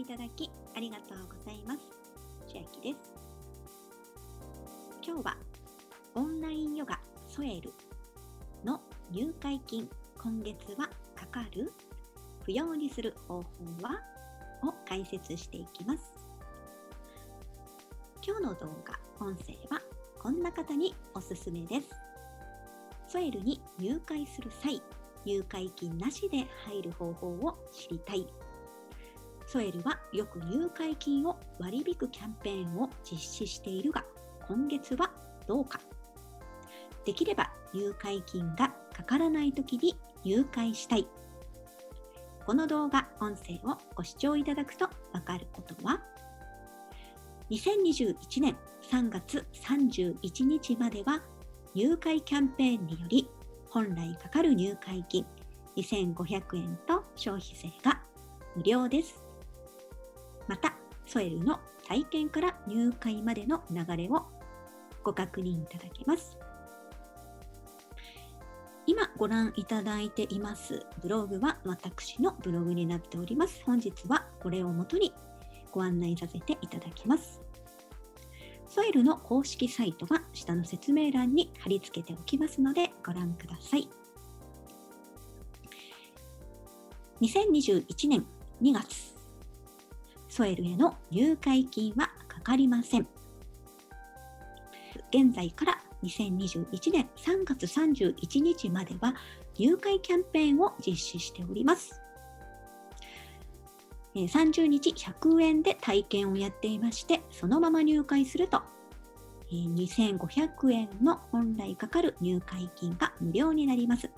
いただきありがとうございます。千秋です。今日はオンラインヨガソエルの入会金今月はかかる不要にする方法はを解説していきます。今日の動画、音声はこんな方におすすめです。ソエルに入会する際、入会金なしで入る方法を知りたい。ソエルはよく入会金を割り引くキャンペーンを実施しているが、今月はどうか？できれば入会金がかからない時に入会したい。この動画、音声をご視聴いただくとわかることは、2021年3月31日までは入会キャンペーンにより本来かかる入会金2500円と消費税が無料です。また、ソエルの体験から入会までの流れをご確認いただけます。今ご覧いただいていますブログは私のブログになっております。本日はこれをもとにご案内させていただきます。ソエルの公式サイトは下の説明欄に貼り付けておきますのでご覧ください。2021年2月、ソエルへの入会金はかかりません。現在から2021年3月31日までは入会キャンペーンを実施しております。30日100円で体験をやっていまして、そのまま入会すると、2500円の本来かかる入会金が無料になります。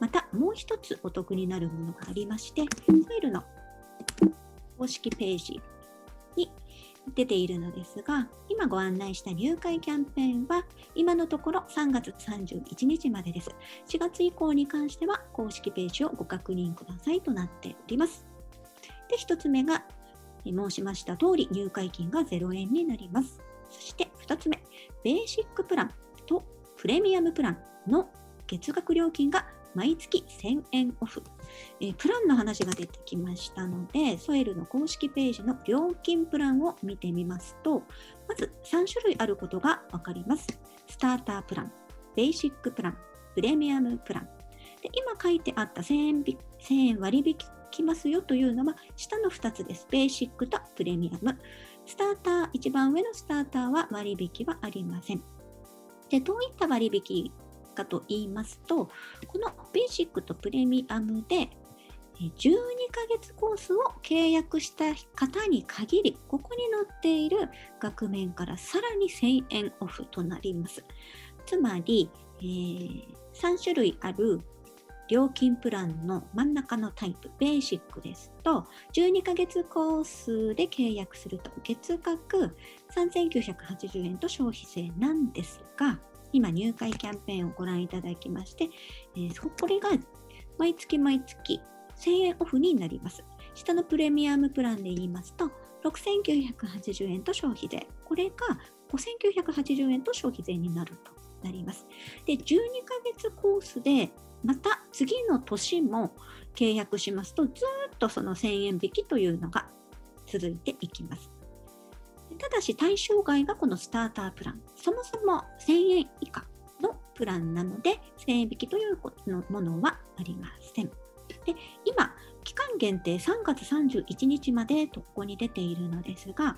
また、もう一つお得になるものがありまして、ファイルの公式ページに出ているのですが、今ご案内した入会キャンペーンは、今のところ3月31日までです。4月以降に関しては、公式ページをご確認くださいとなっております。で、1つ目が、申しました通り入会金が0円になります。そして2つ目、ベーシックプランとプレミアムプランの月額料金が毎月1000円オフ。えプランの話が出てきましたので、ソエルの公式ページの料金プランを見てみますと、まず3種類あることがわかります。スタータープラン、ベーシックプラン、プレミアムプラン。で今書いてあった1000円 ,1000 円割引きますよというのは下の2つです。ベーシックとプレミアム。スターター、一番上のスターターは割引はありません。で、どういった割引かと言いますと、このベーシックとプレミアムで12ヶ月コースを契約した方に限り、ここに載っている額面からさらに1000円オフとなります。つまり、えー、3種類ある料金プランの真ん中のタイプ、ベーシックですと、12ヶ月コースで契約すると月額3980円と消費税なんですが、今入会キャンペーンをご覧いただきまして、えー、これが毎月毎月1000円オフになります。下のプレミアムプランで言いますと、6980円と消費税。これが5980円と消費税になるとなります。で、12ヶ月コースでまた次の年も契約しますとずっとその1000円引きというのが続いていきます。ただし対象外がこのスタータープラン。そもそも1000円以下のプランなので1000円引きというものはありません。で今、期間限定3月31日までとここに出ているのですが、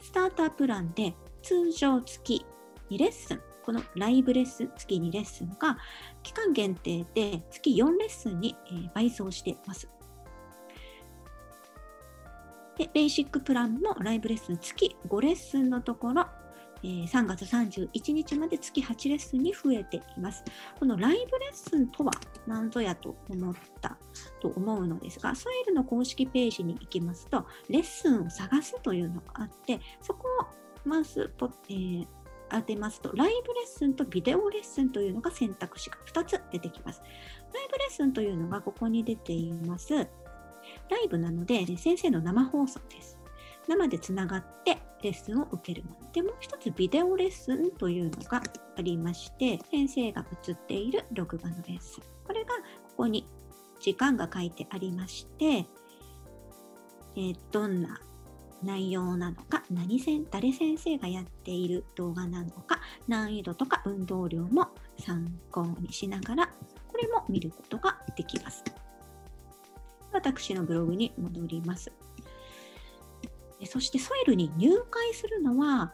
スタータープランで通常月2レッスンこのライブレッスン、月2レッスンが期間限定で月4レッスンに、倍増しています。で、ベーシックプランもライブレッスン月5レッスンのところ、えー、3月31日まで月8レッスンに増えています。このライブレッスンとは何ぞやと思ったと思うのですが、ソエルの公式ページに行きますと、レッスンを探すというのがあって、そこをまずポ、えー、当てますと、ライブレッスンとビデオレッスンというのが選択肢が2つ出てきます。ライブレッスンというのがここに出ています。ライブなので、先生の生放送です。生でつながってレッスンを受けるもの。で、もう一つビデオレッスンというのがありまして、先生が映っている録画のレッスン。これがここに時間が書いてありまして、えーどんな内容なのか何せ誰先生がやっている動画なのか難易度とか運動量も参考にしながらこれも見ることができます。私のブログに戻ります。そしてソエルに入会するのは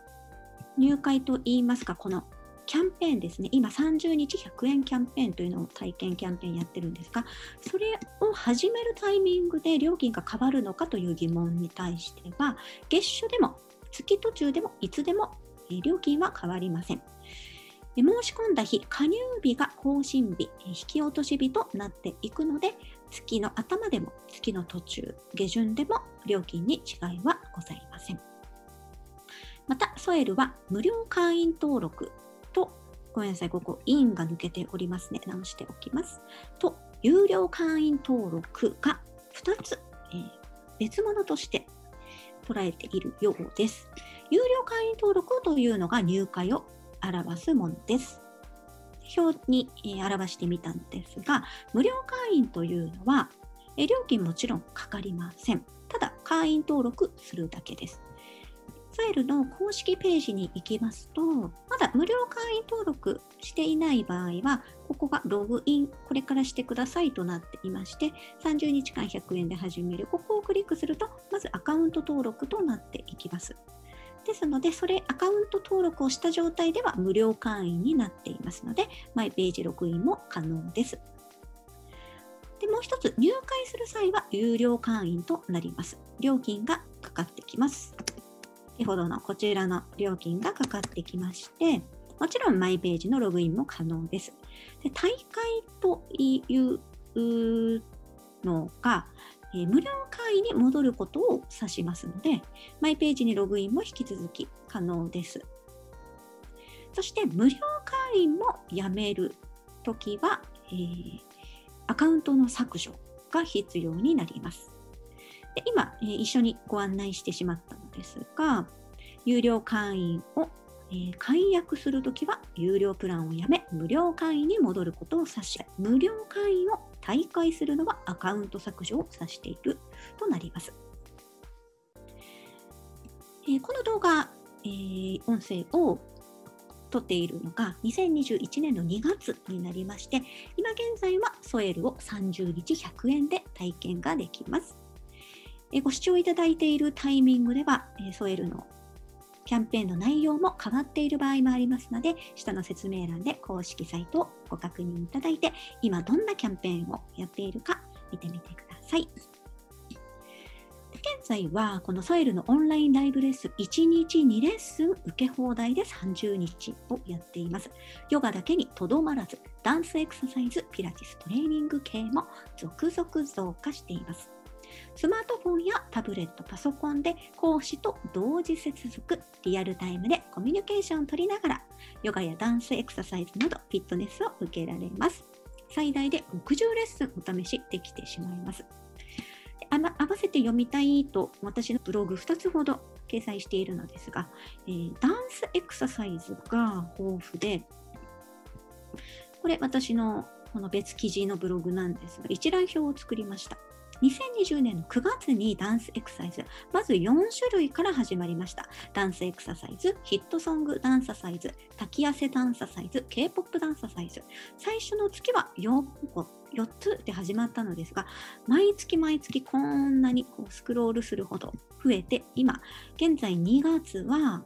入会と言いますかこのキャンペーンですね、今30日100円キャンペーンというのを体験キャンペーンやってるんですが、それを始めるタイミングで料金が変わるのかという疑問に対しては、月初でも月途中でもいつでも料金は変わりません。申し込んだ日、加入日が更新日、引き落とし日となっていくので、月の頭でも月の途中、下旬でも料金に違いはございません。また、ソエルは無料会員登録と、ごめんなさい、ここ、インが抜けておりますね。直しておきます。と、有料会員登録が2つ、えー、別物として捉えているようです。有料会員登録というのが入会を表すものです。表に、え、表してみたんですが、無料会員というのは、え、料金もちろんかかりません。ただ、会員登録するだけです。ファイルの公式ページに行きますと、まだ無料会員登録していない場合は、ここがログイン、これからしてくださいとなっていまして、30日間100円で始める、ここをクリックすると、まずアカウント登録となっていきます。ですので、それアカウント登録をした状態では無料会員になっていますので、マイページログインも可能です。でもう一つ、入会する際は有料会員となります。料金がかかってきます。先ほどのこちらの料金がかかってきまして、もちろんマイページのログインも可能です。で大会というのが、無料会員に戻ることを指しますので、マイページにログインも引き続き可能です。そして無料会員もやめるときは、えー、アカウントの削除が必要になります。で今、えー、一緒にご案内してしまったのですが、有料会員を、えー、解約するときは有料プランをやめ、無料会員に戻ることを指し、無料会員を退会するのはアカウント削除を指しているとなります。えー、この動画、えー、音声を撮っているのが2021年の2月になりまして今現在はソエルを30日100円で体験ができます。ご視聴いただいているタイミングでは、ソエルのキャンペーンの内容も変わっている場合もありますので、下の説明欄で公式サイトをご確認いただいて、今どんなキャンペーンをやっているか見てみてください。現在はこのソエルのオンラインライブレッスン1日2レッスン受け放題で30日をやっています。ヨガだけにとどまらず、ダンスエクササイズ、ピラティス、トレーニング系も続々増加しています。スマートフォンやタブレット、パソコンで講師と同時接続、リアルタイムでコミュニケーションを取りながら、ヨガやダンスエクササイズなどフィットネスを受けられます。最大で60レッスンお試しできてしまいます。あま合わせて読みたいと私のブログ2つほど掲載しているのですが、えー、ダンスエクササイズが豊富で、これ私のこの別記事のブログなんですが、一覧表を作りました。2020年の9月にダンスエクササイズ、まず4種類から始まりました。ダンスエクササイズ、ヒットソングダンササイズ、滝汗ダンササイズ、K-POP ダンササイズ。最初の月は 4, 4つで始まったのですが、毎月毎月こんなにこうスクロールするほど増えて、今、現在2月は、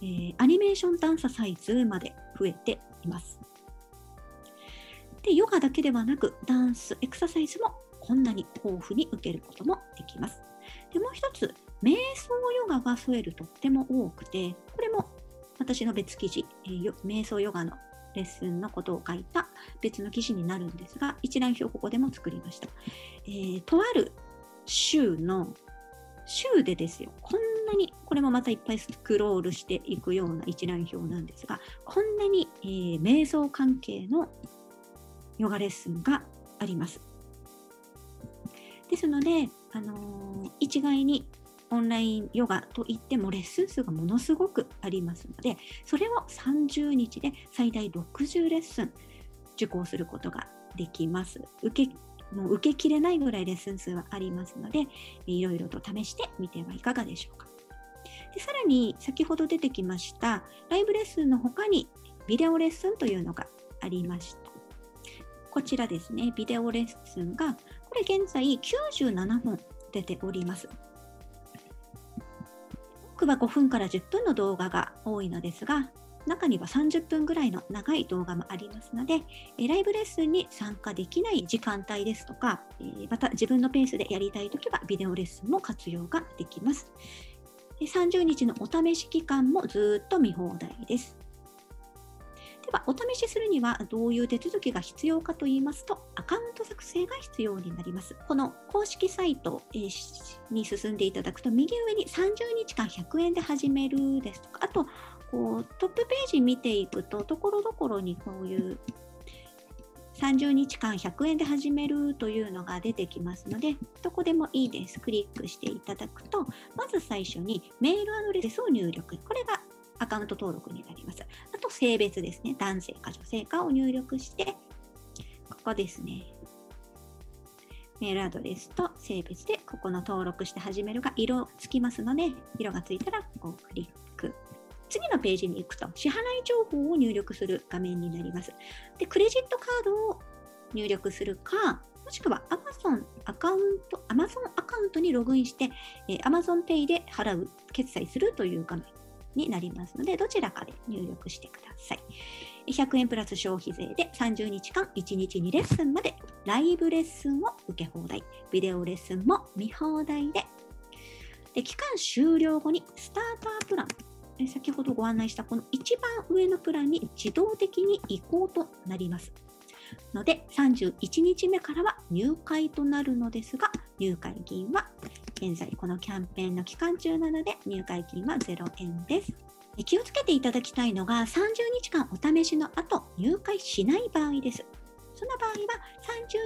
えー、アニメーションダンササイズまで増えています。で、ヨガだけではなく、ダンス、エクササイズもこんなに豊富に受けることもできます。でもう一つ、瞑想ヨガが添えるとっても多くて、これも私の別記事、えー、瞑想ヨガのレッスンのことを書いた別の記事になるんですが、一覧表ここでも作りました。えー、とある週の週でですよ、こんなに、これもまたいっぱいスクロールしていくような一覧表なんですが、こんなに、えー、瞑想関係のヨガレッスンがあります。ですので、あのー、一概にオンラインヨガといってもレッスン数がものすごくありますので、それを30日で最大60レッスン受講することができます。受けもう受けきれないぐらいレッスン数はありますので、いろいろと試してみてはいかがでしょうか。でさらに先ほど出てきましたライブレッスンの他にビデオレッスンというのがありました。こちらですね、ビデオレッスンが、これ現在97本出ております。多くは5分から10分の動画が多いのですが、中には30分ぐらいの長い動画もありますので、ライブレッスンに参加できない時間帯ですとか、また自分のペースでやりたいときはビデオレッスンも活用ができます。30日のお試し期間もずっと見放題です。では、お試しするにはどういう手続きが必要かと言いますと、アカウント作成が必要になります。この公式サイトに進んでいただくと、右上に30日間100円で始めるですとか、あと、こうトップページ見ていくと、ところどころにこういう30日間100円で始めるというのが出てきますので、どこでもいいです。クリックしていただくと、まず最初にメールアドレスを入力。これがアカウント登録になります。あと、性別ですね。男性か女性かを入力して、ここですね。メールアドレスと性別で、ここの登録して始めるが色つきますので、色がついたらこうクリック。次のページに行くと、支払い情報を入力する画面になります。で、クレジットカードを入力するか、もしくは Amazon アカウント、Amazon アカウントにログインして、えー、Amazon Pay で払う、決済するという画面になりますので、どちらかで入力してください。100円プラス消費税で30日間1日2レッスンまでライブレッスンを受け放題、ビデオレッスンも見放題で、で期間終了後にスタータープラン先ほどご案内したこの一番上のプランに自動的に移行となります。ので、31日目からは入会となるのですが、入会金は現在このキャンペーンの期間中なので入会金は0円です。気をつけていただきたいのが30日間お試しの後入会しない場合です。その場合は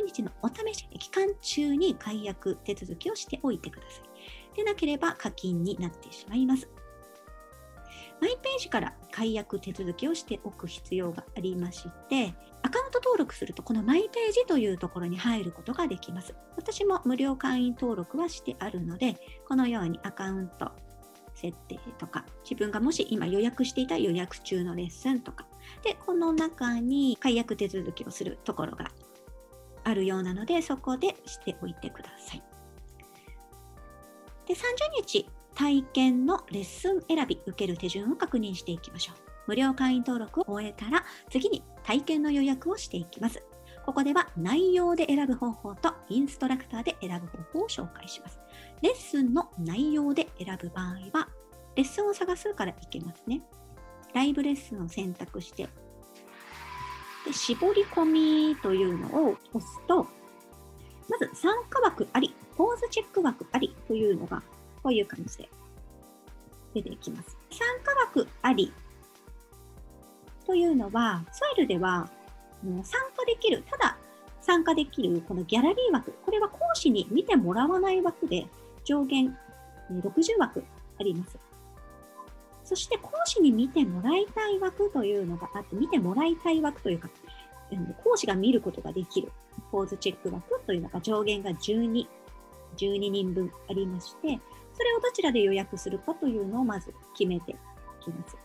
30日のお試し期間中に解約手続きをしておいてください。でなければ課金になってしまいます。マイページから解約手続きをしておく必要がありまして、アカウント登録すると、このマイページというところに入ることができます。私も無料会員登録はしてあるので、このようにアカウント設定とか、自分がもし今予約していた予約中のレッスンとか、で、この中に解約手続きをするところがあるようなので、そこでしておいてください。で、30日体験のレッスン選び、受ける手順を確認していきましょう。無料会員登録を終えたら、次に体験の予約をしていきます。ここでは内容で選ぶ方法とインストラクターで選ぶ方法を紹介します。レッスンの内容で選ぶ場合は、レッスンを探すからいけますね。ライブレッスンを選択して、で絞り込みというのを押すと、まず参加枠あり、ポーズチェック枠ありというのがこういう感じで出てきます。参加枠ありというのは、ソイルでは参加できる、ただ参加できるこのギャラリー枠、これは講師に見てもらわない枠で上限60枠あります。そして講師に見てもらいたい枠というのがあって、見てもらいたい枠というか、講師が見ることができるポーズチェック枠というのが上限が12、12人分ありまして、それをどちらで予約するかというのをまず決めていきます。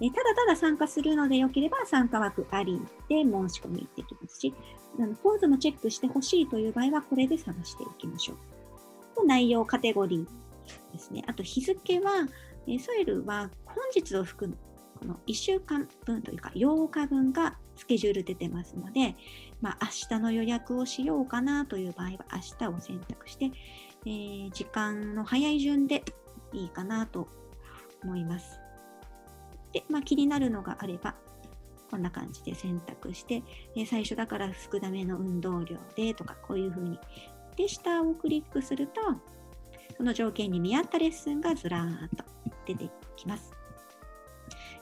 ただただ参加するのでよければ参加枠ありで申し込みできますし、ポーズもチェックしてほしいという場合はこれで探していきましょう。内容カテゴリーですね。あと日付は、ソエルは本日を含むこの1週間分というか8日分がスケジュール出てますので、まあ、明日の予約をしようかなという場合は明日を選択して、えー、時間の早い順でいいかなと思います。で、まあ、気になるのがあれば、こんな感じで選択して、え最初だから少なめの運動量でとか、こういうふうに。で、下をクリックすると、その条件に見合ったレッスンがずらーっと出てきます。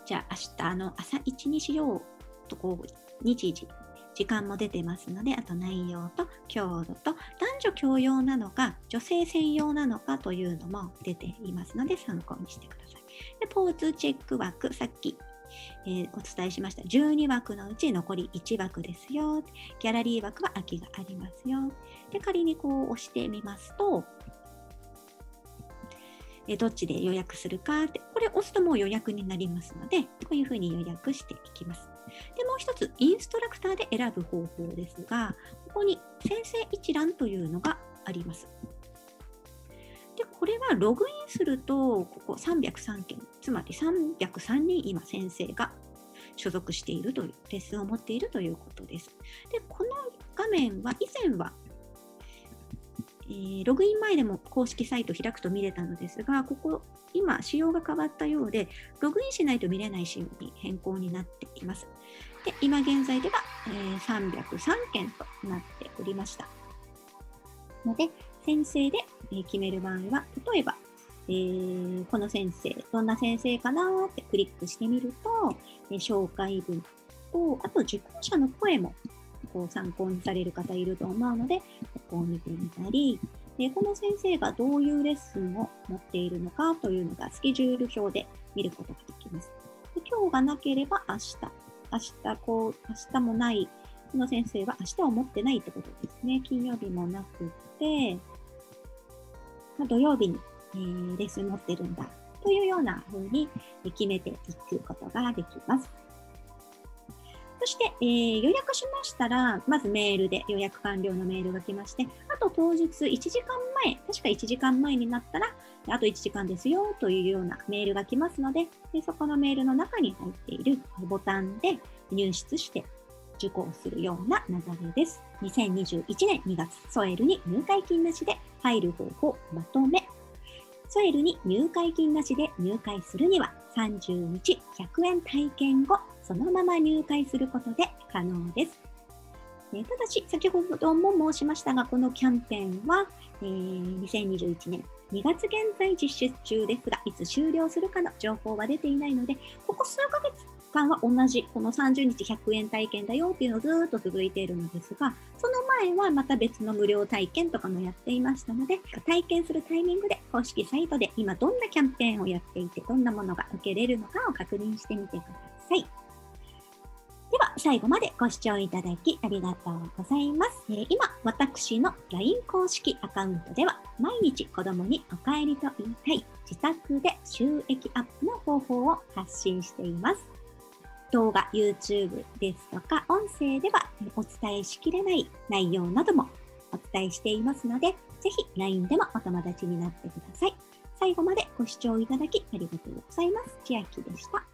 じゃあ、明日の朝一にしようと、こう、日時時間も出てますので、あと内容と強度と男女共用なのか、女性専用なのかというのも出ていますので、参考にしてください。でポーズチェック枠、さっきえー、お伝えしました12枠のうち残り1枠ですよ。ギャラリー枠は空きがありますよ。で、仮にこう押してみますと、えどっちで予約するかって、これ押すともう予約になりますので、こういうふうに予約していきます。で、一つ、インストラクターで選ぶ方法ですが、ここに先生一覧というのがあります。で、これはログインすると、ここ303件、つまり303人今先生が所属しているという、レッスンを持っているということです。で、この画面は以前は、え、ログイン前でも公式サイトを開くと見れたのですが、ここ、今、仕様が変わったようで、ログインしないと見れない仕様に変更になっています。で、今現在では、えー、303件となっておりました。ので、先生で決める場合は、例えば、えー、この先生、どんな先生かなってクリックしてみると、え紹介文と、あと受講者の声もこう参考にされる方いると思うので、ここを見てみたり、でこの先生がどういうレッスンを持っているのかというのがスケジュール表で見ることができます。で今日がなければ明日、明日こう、明日もない、この先生は明日を持ってないってことですね。金曜日もなくて、土曜日に、えー、レッスン持ってるんだというような風に決めていくことができます。そして、えー、予約しましたら、まずメールで予約完了のメールが来まして、と当日1時間前、確か1時間前になったら、あと1時間ですよというようなメールが来ますので、でそこのメールの中に入っているボタンで入室して受講するような流れです。2021年2月、ソエルに入会金なしで入る方法まとめ。ソエルに入会金なしで入会するには30日100円体験後、そのまま入会することで可能です。えただし、先ほども申しましたが、このキャンペーンは、え、2021年2月現在実施中ですが、いつ終了するかの情報は出ていないので、ここ数ヶ月間は同じ、この30日100円体験だよっていうのをずっと続いているのですが、その前はまた別の無料体験とかもやっていましたので、体験するタイミングで公式サイトで今どんなキャンペーンをやっていて、どんなものが受けれるのかを確認してみてください。では、最後までご視聴いただきありがとうございます。えー、今、私の LINE 公式アカウントでは、毎日子供にお帰りと言いたい自宅で収益アップの方法を発信しています。動画、YouTube ですとか、音声ではお伝えしきれない内容などもお伝えしていますので、ぜひ LINE でもお友達になってください。最後までご視聴いただきありがとうございます。千秋でした。